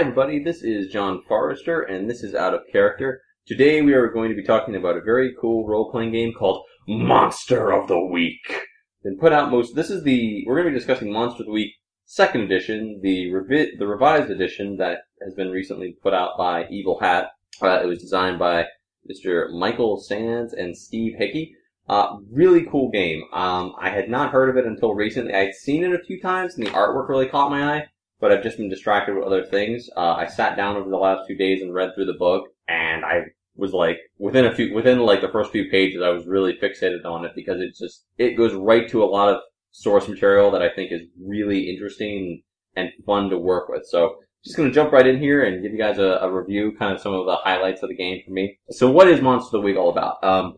Hi, everybody. This is John Forrester, and this is Out of Character. Today, we are going to be talking about a very cool role-playing game called Monster of the Week. Been put out most. This is the. We're going to be discussing Monster of the Week Second Edition, the revi- the revised edition that has been recently put out by Evil Hat. Uh, it was designed by Mr. Michael Sands and Steve Hickey. Uh, really cool game. Um, I had not heard of it until recently. I'd seen it a few times, and the artwork really caught my eye but I've just been distracted with other things. Uh, I sat down over the last few days and read through the book, and I was like, within a few, within like the first few pages, I was really fixated on it because it just, it goes right to a lot of source material that I think is really interesting and fun to work with. So, just gonna jump right in here and give you guys a, a review, kind of some of the highlights of the game for me. So, what is Monster of the Week all about? Um,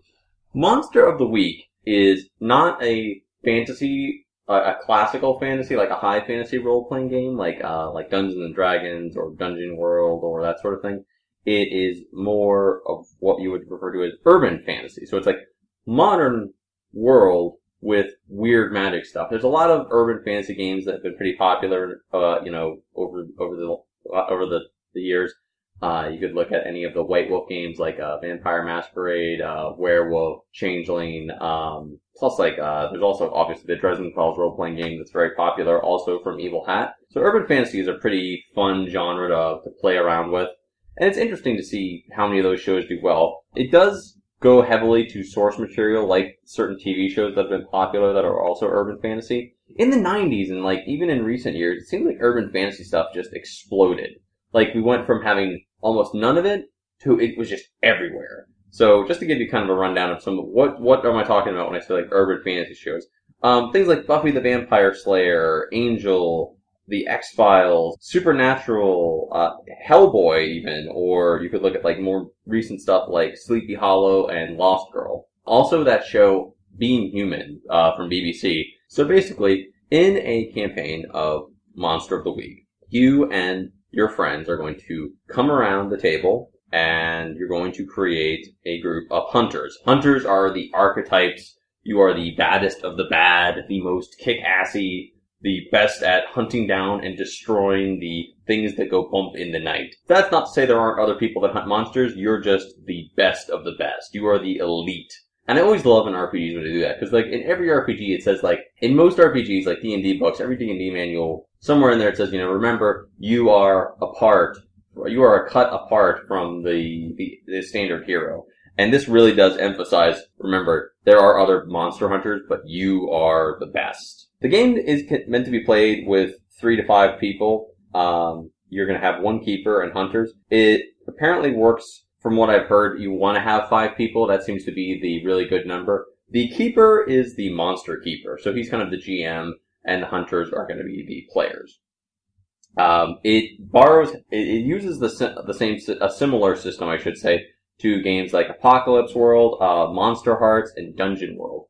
Monster of the Week is not a fantasy a, a classical fantasy, like a high fantasy role playing game, like uh, like Dungeons and Dragons or Dungeon World or that sort of thing. It is more of what you would refer to as urban fantasy. So it's like modern world with weird magic stuff. There's a lot of urban fantasy games that have been pretty popular, uh, you know, over over the uh, over the, the years. Uh, you could look at any of the White Wolf games like uh, Vampire Masquerade, uh, Werewolf, Changeling. Um, plus, like uh, there's also obviously the Dresden Files role playing game that's very popular, also from Evil Hat. So urban fantasy is a pretty fun genre to, to play around with, and it's interesting to see how many of those shows do well. It does go heavily to source material, like certain TV shows that have been popular that are also urban fantasy. In the 90s and like even in recent years, it seems like urban fantasy stuff just exploded. Like we went from having almost none of it to it was just everywhere. So just to give you kind of a rundown of some what what am I talking about when I say like urban fantasy shows? Um, things like Buffy the Vampire Slayer, Angel, The X Files, Supernatural, uh, Hellboy, even, or you could look at like more recent stuff like Sleepy Hollow and Lost Girl. Also, that show Being Human uh, from BBC. So basically, in a campaign of Monster of the Week, you and your friends are going to come around the table and you're going to create a group of hunters. Hunters are the archetypes. You are the baddest of the bad, the most kick-assy, the best at hunting down and destroying the things that go bump in the night. That's not to say there aren't other people that hunt monsters. You're just the best of the best. You are the elite. And I always love in RPGs when they do that because, like, in every RPG, it says like in most RPGs, like D and D books, every D and D manual somewhere in there it says, you know, remember, you are apart, you are a cut apart from the, the, the standard hero. And this really does emphasize, remember, there are other monster hunters, but you are the best. The game is meant to be played with three to five people. Um, you're going to have one keeper and hunters. It apparently works from what I've heard. You want to have five people. That seems to be the really good number. The keeper is the monster keeper. So he's kind of the GM and the hunters are going to be the players. Um, it borrows, it, it, uses the the same a similar system, I should say, to games like Apocalypse World, uh, Monster Hearts, and Dungeon World.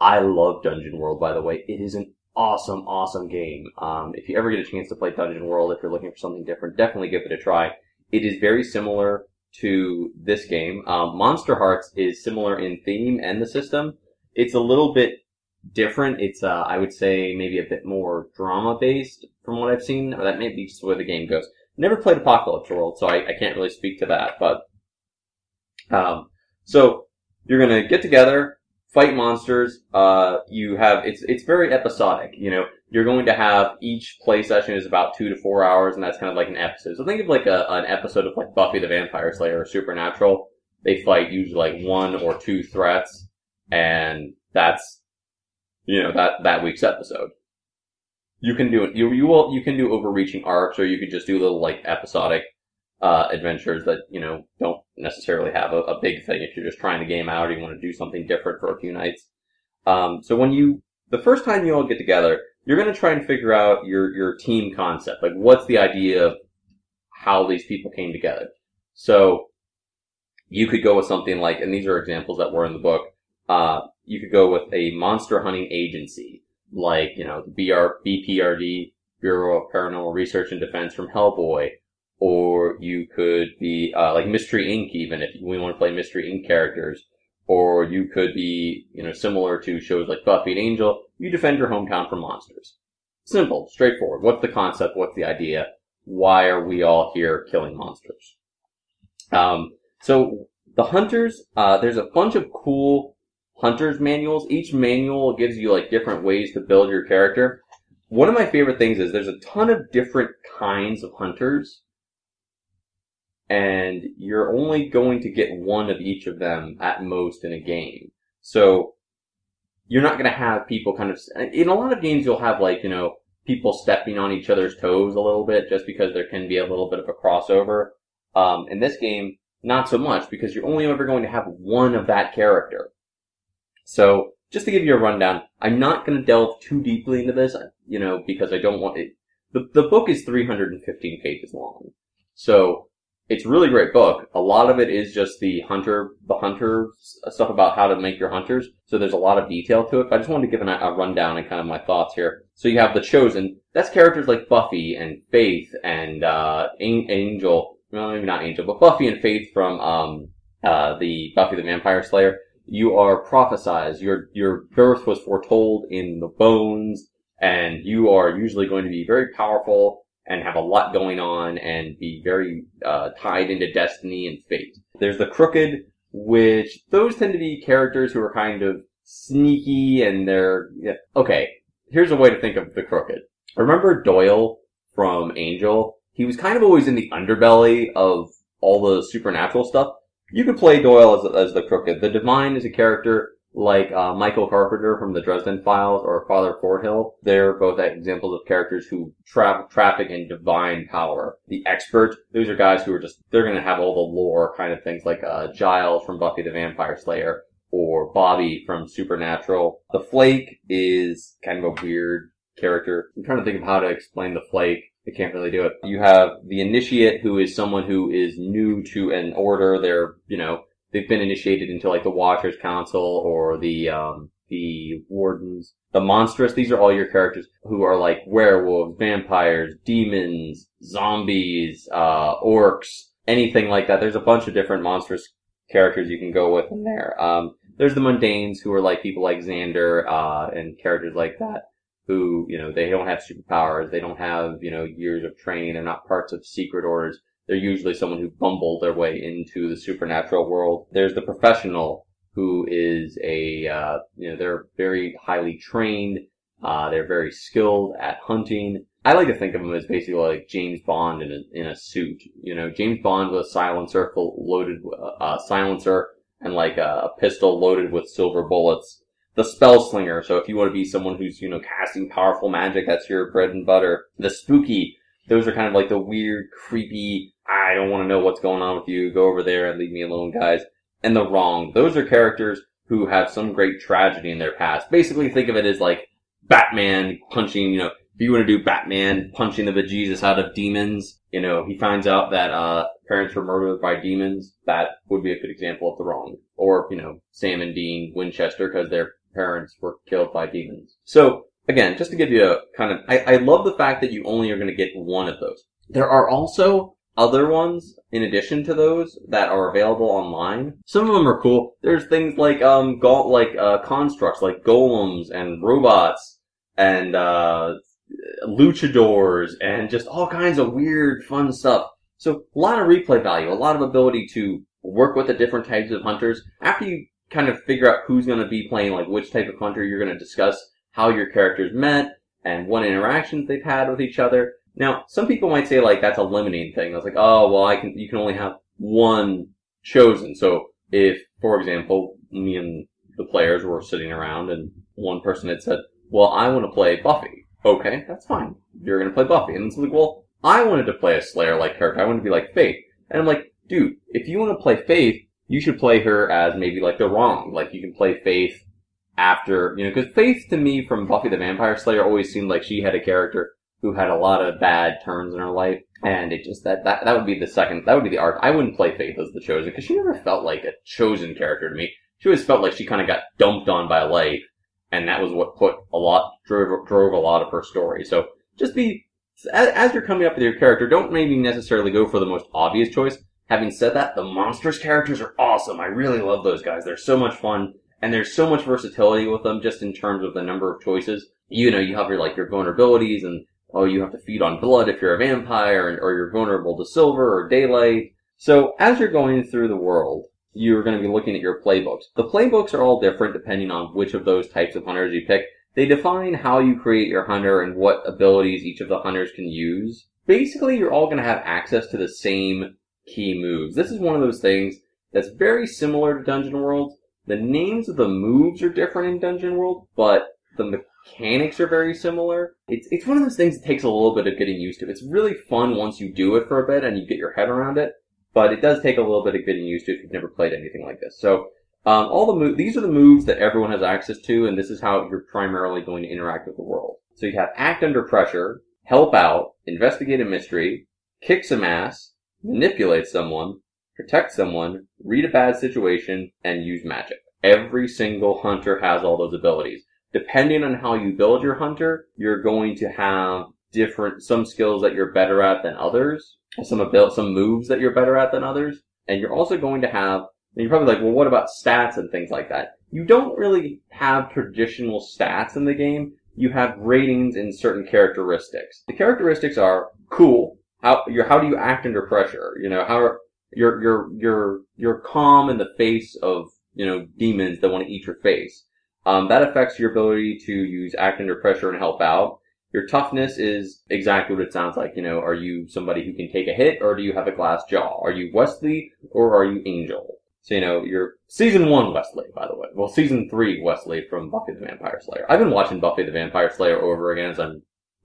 I love Dungeon World, by the way. It is an awesome, awesome game. Um, if you ever get a chance to play Dungeon World, if you're looking for something different, definitely give it a try. It is very similar to this game. Um, Monster Hearts is similar in theme and the system. It's a little bit different. It's, uh, I would say maybe a bit more drama based from what I've seen, or that may be just the way the game goes. Never played Apocalypse World, so I, I can't really speak to that, but, um, so you're gonna get together, fight monsters, uh, you have, it's, it's very episodic, you know, you're going to have each play session is about two to four hours, and that's kind of like an episode. So think of like a, an episode of like Buffy the Vampire Slayer or Supernatural. They fight usually like one or two threats, and that's you know, that, that week's episode. You can do it, you, you will, you can do overreaching arcs or you can just do little like episodic, uh, adventures that, you know, don't necessarily have a, a big thing if you're just trying the game out or you want to do something different for a few nights. Um, so when you, the first time you all get together, you're going to try and figure out your, your team concept. Like what's the idea of how these people came together? So you could go with something like, and these are examples that were in the book, uh, you could go with a monster hunting agency, like, you know, the BR, BPRD, Bureau of Paranormal Research and Defense from Hellboy, or you could be, uh, like Mystery Inc. even, if we want to play Mystery Inc. characters, or you could be, you know, similar to shows like Buffy and Angel, you defend your hometown from monsters. Simple, straightforward. What's the concept? What's the idea? why are we all here killing monsters? Um, so the hunters, uh, there's a bunch of cool hunters manuals. Each manual gives you like different ways to build your character. One of my favorite things is there's a ton of different kinds of hunters and you're only going to get one of each of them at most in a game. So you're not going to have people kind of in a lot of games you'll have like you know people stepping on each other's toes a little bit just because there can be a little bit of a crossover. Um, in this game, not so much because you're only ever going to have one of that character. So just to give you a rundown, I'm not going to delve too deeply into this, you know, because I don't want it. The, the book is 315 pages long. So it's a really great book. A lot of it is just the hunter, the hunter stuff about how to make your hunters. So there's a lot of detail to it. But I just wanted to give an, a rundown and kind of my thoughts here. So you have the chosen. That's characters like Buffy and Faith and uh, Angel. Well, maybe not Angel, but Buffy and Faith from um, uh, the Buffy the Vampire Slayer. You are prophesized. Your your birth was foretold in the bones, and you are usually going to be very powerful and have a lot going on and be very uh, tied into destiny and fate. There's the crooked, which those tend to be characters who are kind of sneaky and they're yeah. okay. Here's a way to think of the crooked. Remember Doyle from Angel? He was kind of always in the underbelly of all the supernatural stuff. You could play Doyle as, as the crooked. The divine is a character like uh, Michael Carpenter from the Dresden Files or Father Forthill. They're both examples of characters who tra- traffic in divine power. The expert, those are guys who are just, they're gonna have all the lore kind of things like uh, Giles from Buffy the Vampire Slayer or Bobby from Supernatural. The Flake is kind of a weird character. I'm trying to think of how to explain the Flake. I can't really do it. You have the initiate who is someone who is new to an order. They're, you know, they've been initiated into like the Watchers Council or the um, the Wardens. The monstrous, these are all your characters who are like werewolves, vampires, demons, zombies, uh, orcs, anything like that. There's a bunch of different monstrous characters you can go with in there. Um, there's the mundanes who are like people like Xander, uh, and characters like that who, you know, they don't have superpowers. They don't have, you know, years of training. They're not parts of secret orders they're usually someone who bumbled their way into the supernatural world. There's the professional who is a, uh, you know, they're very highly trained. Uh, they're very skilled at hunting. I like to think of them as basically like James Bond in a, in a suit. You know, James Bond with a silencer full loaded, uh, silencer and like a pistol loaded with silver bullets. The spell slinger. So if you want to be someone who's, you know, casting powerful magic, that's your bread and butter. The spooky those are kind of like the weird, creepy, I don't want to know what's going on with you, go over there and leave me alone guys. And the Wronged, those are characters who have some great tragedy in their past. Basically think of it as like Batman punching, you know, if you want to do Batman punching the bejesus out of demons, you know, he finds out that, uh, parents were murdered by demons, that would be a good example of the Wronged. Or, you know, Sam and Dean Winchester because their parents were killed by demons. So, again, just to give you a kind of, I, I love the fact that you only are going to get one of those. There are also other ones in addition to those that are available online. Some of them are cool. There's things like um go- like uh, constructs like golems and robots and uh luchadors and just all kinds of weird fun stuff. So a lot of replay value, a lot of ability to work with the different types of hunters. After you kind of figure out who's going to be playing like which type of hunter you're going to discuss how your characters met and what interactions they've had with each other. Now, some people might say like that's a limiting thing. That's like, oh well, I can you can only have one chosen. So if, for example, me and the players were sitting around and one person had said, well, I want to play Buffy. Okay, that's fine. You're going to play Buffy. And it's like, well, I wanted to play a Slayer-like character. I wanted to be like Faith. And I'm like, dude, if you want to play Faith, you should play her as maybe like the Wronged. Like you can play Faith after, you know, because Faith to me from Buffy the Vampire Slayer always seemed like she had a character who had a lot of bad turns in her life, and it just that that that would be the second that would be the arc. I wouldn't play Faith as the chosen because she never felt like a chosen character to me. She always felt like she kind of got dumped on by life, and that was what put a lot drove drove a lot of her story. So just be as, as you're coming up with your character, don't maybe necessarily go for the most obvious choice. Having said that, the monstrous characters are awesome. I really love those guys. They're so much fun and there's so much versatility with them just in terms of the number of choices. You know, you have your like your vulnerabilities and oh, you have to feed on blood if you're a vampire, and, or you're vulnerable to silver or daylight. So as you're going through the world, you're going to be looking at your playbooks. The playbooks are all different depending on which of those types of hunters you pick. They define how you create your hunter and what abilities each of the hunters can use. Basically, you're all going to have access to the same key moves. This is one of those things that's very similar to Dungeon World. The names of the moves are different in Dungeon World, but the mechanics are very similar. It's it's one of those things that takes a little bit of getting used to. It's really fun once you do it for a bit and you get your head around it, but it does take a little bit of getting used to if you've never played anything like this. So um, all the these are the moves that everyone has access to, and this is how you're primarily going to interact with the world. So you have act under pressure, help out, investigate a mystery, kick some ass, manipulate someone, protect someone, read a bad situation, and use magic. Every single hunter has all those abilities. Depending on how you build your hunter, you're going to have different, some skills that you're better at than others, some abil- some moves that you're better at than others, and you're also going to have and you're probably like, well, what about stats and things like that? You don't really have traditional stats in the game. You have ratings in certain characteristics. The characteristics are cool. How you how do you act under pressure? You know how you're you're you're you're calm in the face of you know demons that want to eat your face. Um, that affects your ability to use act under pressure and help out. Your toughness is exactly what it sounds like. You know, are you somebody who can take a hit, or do you have a glass jaw? Are you Wesley, or are you Angel? So, you know, you're season one Wesley, by the way. Well, season three Wesley from Buffy the Vampire Slayer. I've been watching Buffy the Vampire Slayer over again as I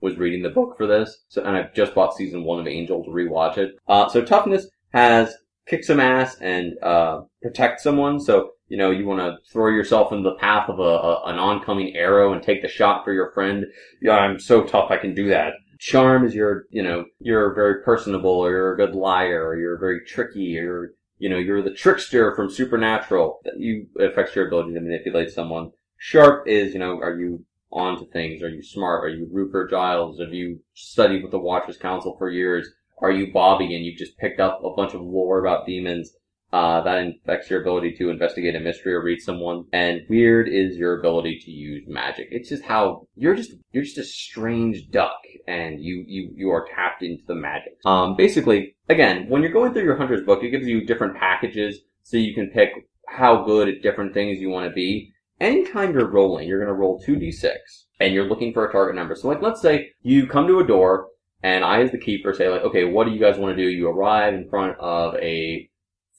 was reading the book for this. So, and I've just bought season one of Angel to rewatch it. Uh, so toughness has kick some ass and, uh, protect someone. So, you know, you want to throw yourself in the path of a, a, an oncoming arrow and take the shot for your friend. Yeah, I'm so tough I can do that. Charm is you're, you know, you're very personable or you're a good liar or you're very tricky or you know, you're the trickster from Supernatural. That you affects your ability to manipulate someone. Sharp is, you know, are you onto things? Are you smart? Are you Rupert Giles? Have you studied with the Watchers Council for years? Are you Bobby and you've just picked up a bunch of lore about demons? Uh, that affects your ability to investigate a mystery or read someone. And weird is your ability to use magic. It's just how you're just you're just a strange duck, and you you you are tapped into the magic. Um, basically, again, when you're going through your hunter's book, it gives you different packages so you can pick how good at different things you want to be. Anytime you're rolling, you're going to roll 2d6 and you're looking for a target number. So like, let's say you come to a door and I as the keeper say like, okay, what do you guys want to do? You arrive in front of a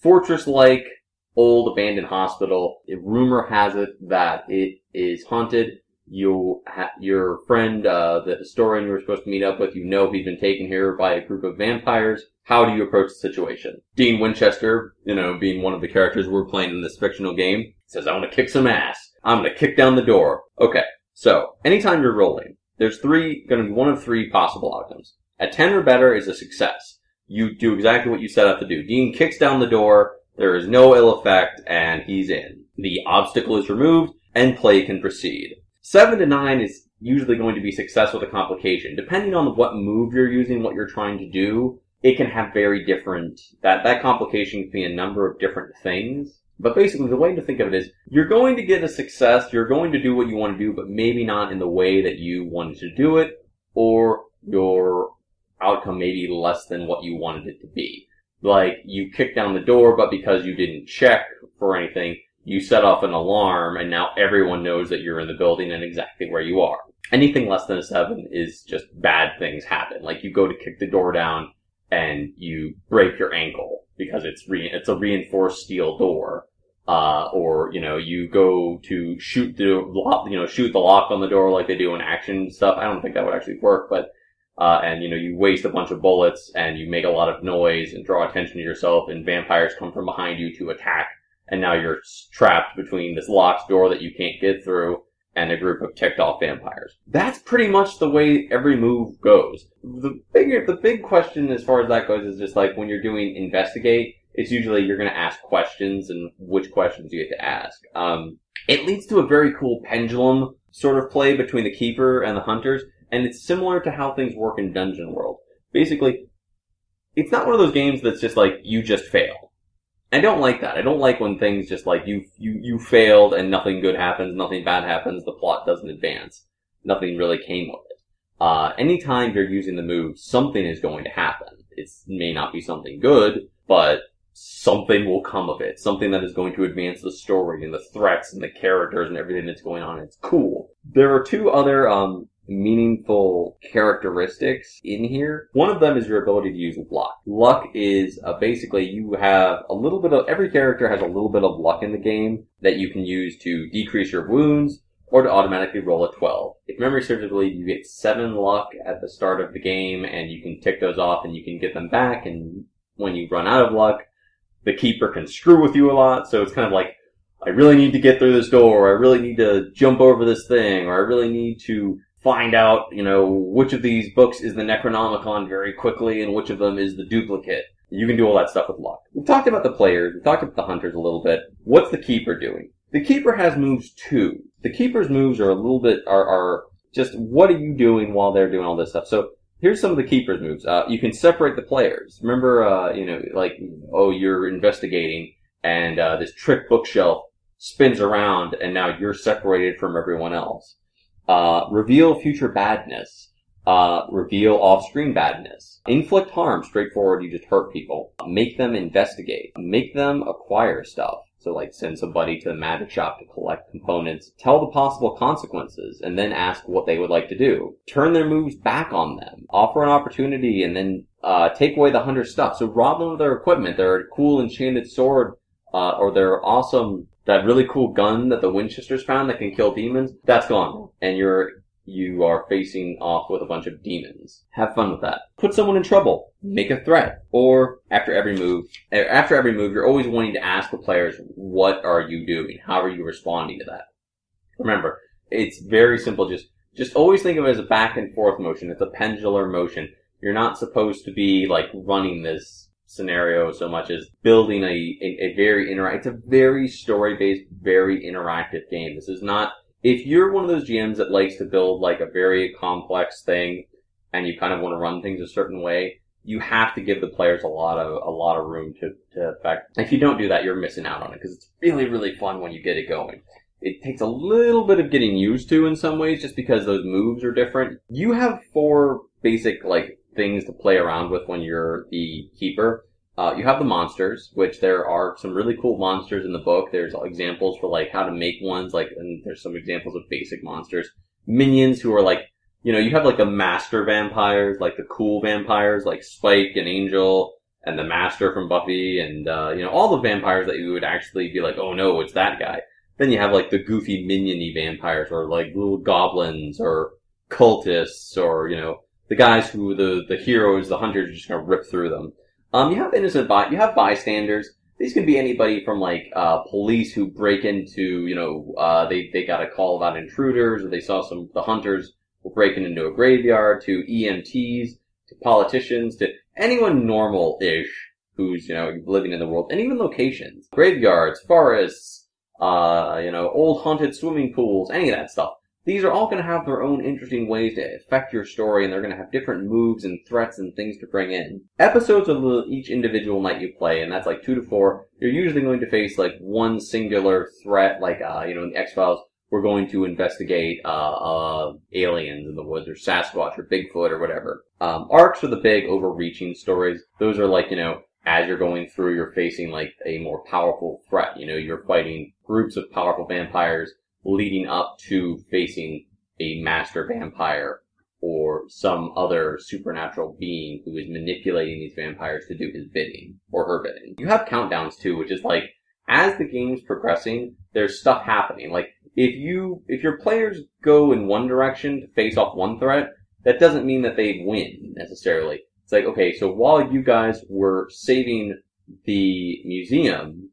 fortress-like old abandoned hospital. rumor has it that it is haunted. You, ha- your friend, uh, the historian you were supposed to meet up with, you know he's been taken here by a group of vampires. How do you approach the situation? Dean Winchester, you know, being one of the characters we're playing in this fictional game, says, I want to kick some ass. I'm going to kick down the door. Okay. So, anytime you're rolling, there's three, going to be one of three possible outcomes. A 10 or better is a success you do exactly what you set out to do. Dean kicks down the door, there is no ill effect, and he's in. The obstacle is removed, and play can proceed. 7 to 9 is usually going to be success with a complication. Depending on what move you're using, what you're trying to do, it can have very different, that, that complication can be a number of different things. But basically, the way to think of it is, you're going to get a success, you're going to do what you want to do, but maybe not in the way that you wanted to do it, or you're outcome maybe less than what you wanted it to be. Like, you kicked down the door, but because you didn't check for anything, you set off an alarm, and now everyone knows that you're in the building and exactly where you are. Anything less than a seven is just bad things happen. Like, you go to kick the door down, and you break your ankle because it's re- it's a reinforced steel door. Uh, or, you know, you go to shoot the lock, you know, shoot the lock on the door like they do in action stuff. I don't think that would actually work, but uh, and you know you waste a bunch of bullets and you make a lot of noise and draw attention to yourself and vampires come from behind you to attack and now you're trapped between this locked door that you can't get through and a group of ticked off vampires. That's pretty much the way every move goes. The bigger, the big question as far as that goes is just like when you're doing investigate, it's usually you're going to ask questions and which questions you get to ask. Um, it leads to a very cool pendulum sort of play between the keeper and the hunters and it's similar to how things work in Dungeon World. Basically, it's not one of those games that's just like you just fail. I don't like that. I don't like when things just like you you you failed and nothing good happens, nothing bad happens, the plot doesn't advance. Nothing really came of it. uh, anytime you're using the move, something is going to happen. It may not be something good, but something will come of it. Something that is going to advance the story and the threats and the characters and everything that's going on. It's cool. There are two other, um, meaningful characteristics in here. One of them is your ability to use luck. Luck is uh, basically you have a little bit of, every character has a little bit of luck in the game that you can use to decrease your wounds or to automatically roll a 12. If memory serves, I believe you get 7 luck at the start of the game and you can tick those off and you can get them back and when you run out of luck, the keeper can screw with you a lot, so it's kind of like, I really need to get through this door, or I really need to jump over this thing, or I really need to find out, you know, which of these books is the Necronomicon very quickly and which of them is the duplicate. You can do all that stuff with luck. We've talked about the players, we talked about the hunters a little bit. What's the keeper doing? The keeper has moves too. The keeper's moves are a little bit, are, are just what are you doing while they're doing all this stuff? So here's some of the keeper's moves. Uh, you can separate the players. Remember, uh, you know, like, oh, you're investigating and, uh, this trick bookshelf spins around and now you're separated from everyone else. Uh, reveal future badness. Uh, reveal off-screen badness. Inflict harm, straightforward, you just hurt people. Make them investigate. Make them acquire stuff. So like send somebody to the magic shop to collect components, tell the possible consequences, and then ask what they would like to do. Turn their moves back on them. Offer an opportunity and then uh, take away the hunter stuff. So rob them of their equipment, their cool enchanted sword, uh, or their awesome that really cool gun that the Winchesters found that can kill demons, that's gone. And you're, you are facing off with a bunch of demons. Have fun with that. Put someone in trouble. Make a threat. Or after every move, eh, after every move, you're always wanting to ask the players, what are you doing? How are you responding to that? Remember, it's very simple. Just, just always think of it as a back and forth motion. It's a pendular motion. You're not supposed to be like running this scenario so much as building a, a, a very interactive, it's a very story based, very interactive game. This is not, if you're one of those GMs that likes to build like a very complex thing and you kind of want to run things a certain way, you have to give the players a lot of, a lot of room to, to affect. If you don't do that, you're missing out on it because it's really, really fun when you get it going. It takes a little bit of getting used to in some ways just because those moves are different. You have four basic like things to play around with when you're the keeper. Uh, you have the monsters, which there are some really cool monsters in the book. There's examples for like how to make ones, like, and there's some examples of basic monsters. Minions who are like, you know, you have like the master vampires, like the cool vampires, like Spike and Angel, and the master from Buffy, and, uh, you know, all the vampires that you would actually be like, oh no, it's that guy. Then you have like the goofy miniony vampires, or like little goblins, or cultists, or, you know, the guys who the the heroes, the hunters, are just gonna rip through them. Um, you have innocent by you have bystanders. These can be anybody from like uh, police who break into you know uh, they they got a call about intruders or they saw some the hunters were breaking into a graveyard to EMTs to politicians to anyone normal-ish who's you know living in the world and even locations graveyards forests uh you know old haunted swimming pools any of that stuff these are all going to have their own interesting ways to affect your story, and they're going to have different moves and threats and things to bring in. Episodes of each individual night you play, and that's like two to four, you're usually going to face like one singular threat, like, uh, you know, in the X-Files, we're going to investigate, uh, uh, aliens in the woods, or Sasquatch, or Bigfoot, or whatever. Um, arcs are the big overreaching stories. Those are like, you know, as you're going through, you're facing like a more powerful threat. You know, you're fighting groups of powerful vampires leading up to facing a master vampire or some other supernatural being who is manipulating these vampires to do his bidding or her bidding. You have countdowns too, which is like as the game's progressing, there's stuff happening. Like if you if your players go in one direction to face off one threat, that doesn't mean that they win necessarily. It's like okay, so while you guys were saving the museum,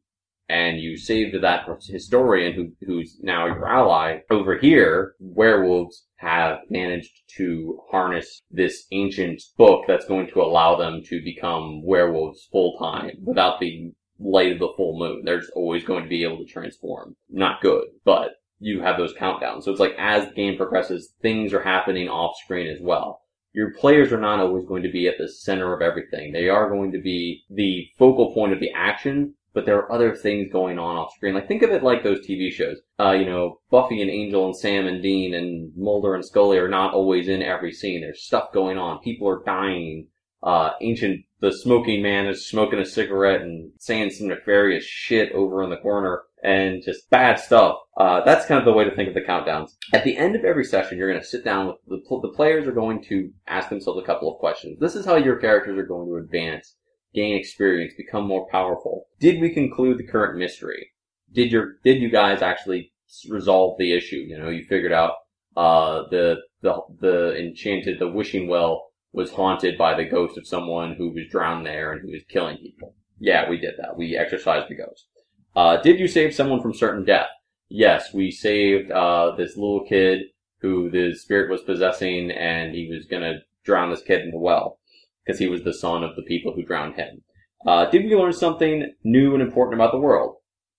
and you saved that historian who, who's now your ally over here, werewolves have managed to harness this ancient book that's going to allow them to become werewolves full time without the light of the full moon. They're just always going to be able to transform. Not good, but you have those countdowns. So it's like as the game progresses, things are happening off screen as well. Your players are not always going to be at the center of everything. They are going to be the focal point of the action, but there are other things going on off screen. Like think of it like those TV shows. Uh, you know, Buffy and Angel and Sam and Dean and Mulder and Scully are not always in every scene. There's stuff going on. People are dying. Uh, ancient, the smoking man is smoking a cigarette and saying some nefarious shit over in the corner and just bad stuff. Uh, that's kind of the way to think of the countdowns. At the end of every session, you're going to sit down with the, the players are going to ask themselves a couple of questions. This is how your characters are going to advance gain experience, become more powerful. Did we conclude the current mystery? Did your did you guys actually resolve the issue? You know, you figured out uh, the the the enchanted the wishing well was haunted by the ghost of someone who was drowned there and who was killing people. Yeah, we did that. We exorcised the ghost. Uh, did you save someone from certain death? Yes, we saved uh, this little kid who the spirit was possessing, and he was gonna drown this kid in the well because he was the son of the people who drowned him. Uh, did we learn something new and important about the world?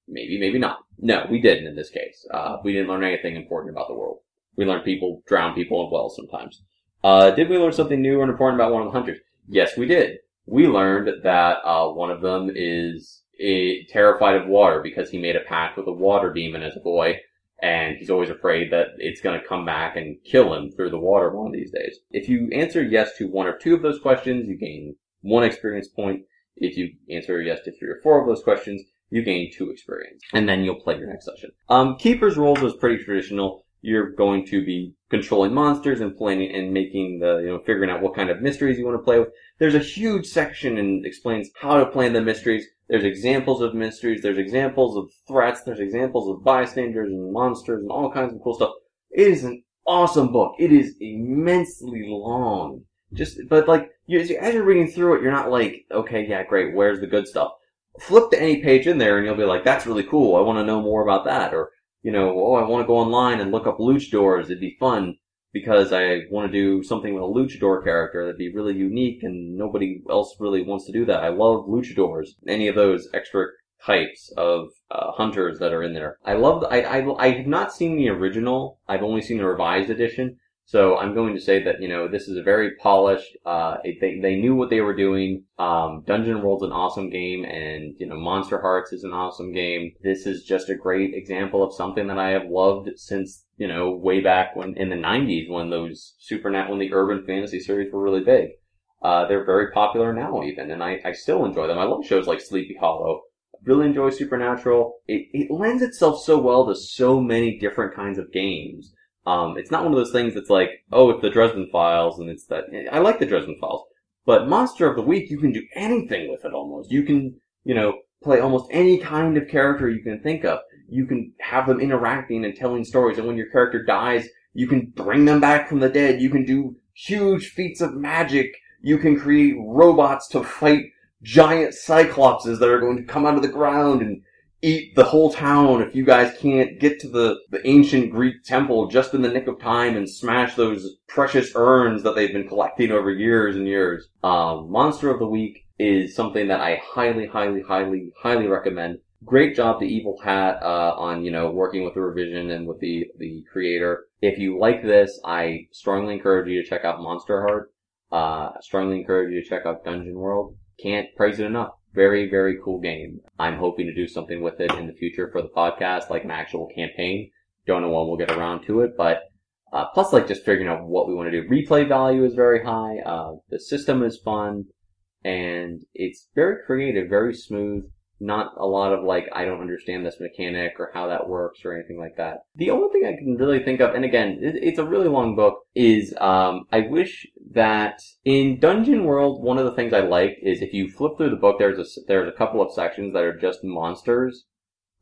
Maybe, maybe not. No, we didn't in this case. Uh, we didn't learn anything important about the world. We learned people drown people in wells sometimes. Uh, did we learn something new and important about one of the hunters? Yes, we did. We learned that uh, one of them is eh, terrified of water because he made a pact with a water demon as a boy, and he's always afraid that it's going to come back and kill him through the water one of these days. If you answer yes to one or two of those questions, you gain one experience point. If you answer yes to three or four of those questions, you gain two experience. And then you'll play your next session. Um, Keeper's roles was pretty traditional. You're going to be controlling monsters and playing and making the, you know, figuring out what kind of mysteries you want to play with. There's a huge section and explains how to plan the mysteries. There's examples of mysteries. There's examples of threats. There's examples of bystanders and monsters and all kinds of cool stuff. It is an awesome book. It is immensely long. Just, but like, you, as you're reading through it, you're not like, okay, yeah, great. Where's the good stuff? Flip to any page in there and you'll be like, that's really cool. I want to know more about that. Or, you know, oh, I want to go online and look up luchadors. It'd be fun because I want to do something with a luchador character that'd be really unique and nobody else really wants to do that. I love luchadors. Any of those extra types of uh, hunters that are in there. I love. I, I I have not seen the original. I've only seen the revised edition. So I'm going to say that you know this is a very polished. Uh, they they knew what they were doing. Um, Dungeon World's an awesome game, and you know Monster Hearts is an awesome game. This is just a great example of something that I have loved since you know way back when in the '90s when those supernat when the urban fantasy series were really big. Uh, they're very popular now even, and I, I still enjoy them. I love shows like Sleepy Hollow. I really enjoy Supernatural. It, it lends itself so well to so many different kinds of games um, it's not one of those things that's like, oh, it's the Dresden Files, and it's that. I like the Dresden Files, but Monster of the Week, you can do anything with it almost. You can, you know, play almost any kind of character you can think of. You can have them interacting and telling stories, and when your character dies, you can bring them back from the dead. You can do huge feats of magic. You can create robots to fight giant cyclopses that are going to come out of the ground and eat the whole town if you guys can't get to the, the ancient Greek temple just in the nick of time and smash those precious urns that they've been collecting over years and years. Um, Monster of the Week is something that I highly, highly, highly, highly recommend. Great job to Evil Hat uh, on you know working with the revision and with the the creator. If you like this, I strongly encourage you to check out Monster Heart. Uh, strongly encourage you to check out Dungeon World. Can't praise it enough. Very, very cool game. I'm hoping to do something with it in the future for the podcast, like an actual campaign. Don't know when we'll get around to it, but uh, plus, like just figuring out what we want to do. Replay value is very high. Uh, the system is fun, and it's very creative, very smooth not a lot of like I don't understand this mechanic or how that works or anything like that. The only thing I can really think of, and again, it, it's a really long book, is um, I wish that in Dungeon World, one of the things I like is if you flip through the book, there's a there's a couple of sections that are just monsters.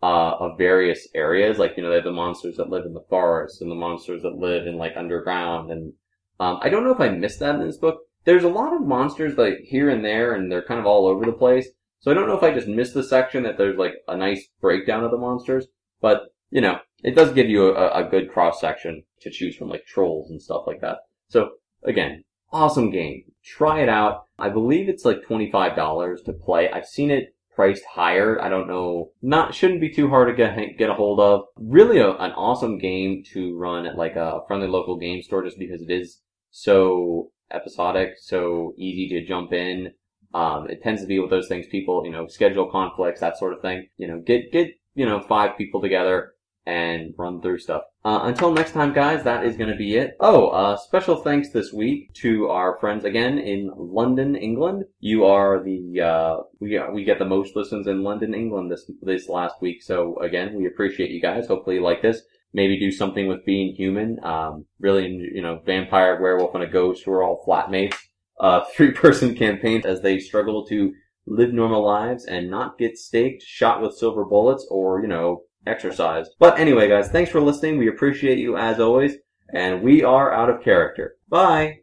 Uh, of various areas, like you know, they have the monsters that live in the forest and the monsters that live in like underground, and um, I don't know if I missed that in this book. There's a lot of monsters like here and there, and they're kind of all over the place. So I don't know if I just missed the section that there's like a nice breakdown of the monsters, but you know, it does give you a, a good cross section to choose from like trolls and stuff like that. So again, awesome game. Try it out. I believe it's like $25 to play. I've seen it priced higher. I don't know. Not, shouldn't be too hard to get, get a hold of. Really a, an awesome game to run at like a friendly local game store just because it is so episodic, so easy to jump in. Um, it tends to be with those things, people, you know, schedule conflicts, that sort of thing. You know, get, get, you know, five people together and run through stuff. Uh, until next time, guys, that is going to be it. Oh, uh, special thanks this week to our friends again in London, England. You are the, uh, we, we get the most listens in London, England this, this last week. So again, we appreciate you guys. Hopefully you like this. Maybe do something with being human. Um, really, you know, vampire, werewolf, and a ghost who are all flatmates. Uh, three person campaigns as they struggle to live normal lives and not get staked, shot with silver bullets, or, you know, exorcised. But anyway, guys, thanks for listening. We appreciate you as always. And we are out of character. Bye!